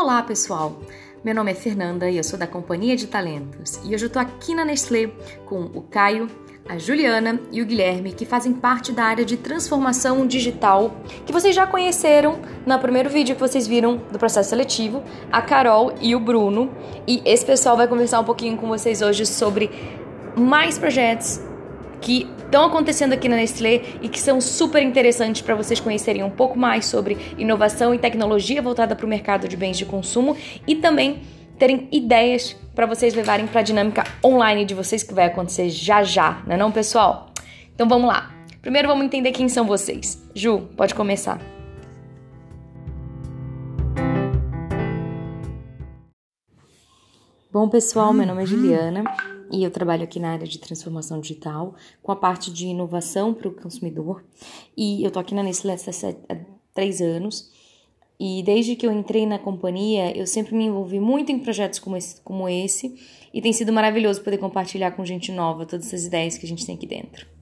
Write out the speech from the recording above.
Olá, pessoal! Meu nome é Fernanda e eu sou da Companhia de Talentos. E hoje eu tô aqui na Nestlé com o Caio, a Juliana e o Guilherme, que fazem parte da área de transformação digital, que vocês já conheceram no primeiro vídeo que vocês viram do processo seletivo, a Carol e o Bruno. E esse pessoal vai conversar um pouquinho com vocês hoje sobre mais projetos que estão acontecendo aqui na Nestlé e que são super interessantes para vocês conhecerem um pouco mais sobre inovação e tecnologia voltada para o mercado de bens de consumo e também terem ideias para vocês levarem para a dinâmica online de vocês que vai acontecer já já, não é não, pessoal? Então vamos lá. Primeiro vamos entender quem são vocês. Ju, pode começar. Bom, pessoal, meu nome é Juliana e eu trabalho aqui na área de transformação digital, com a parte de inovação para o consumidor. E eu tô aqui na Nestlé há três anos. E desde que eu entrei na companhia, eu sempre me envolvi muito em projetos como esse, como esse e tem sido maravilhoso poder compartilhar com gente nova todas essas ideias que a gente tem aqui dentro.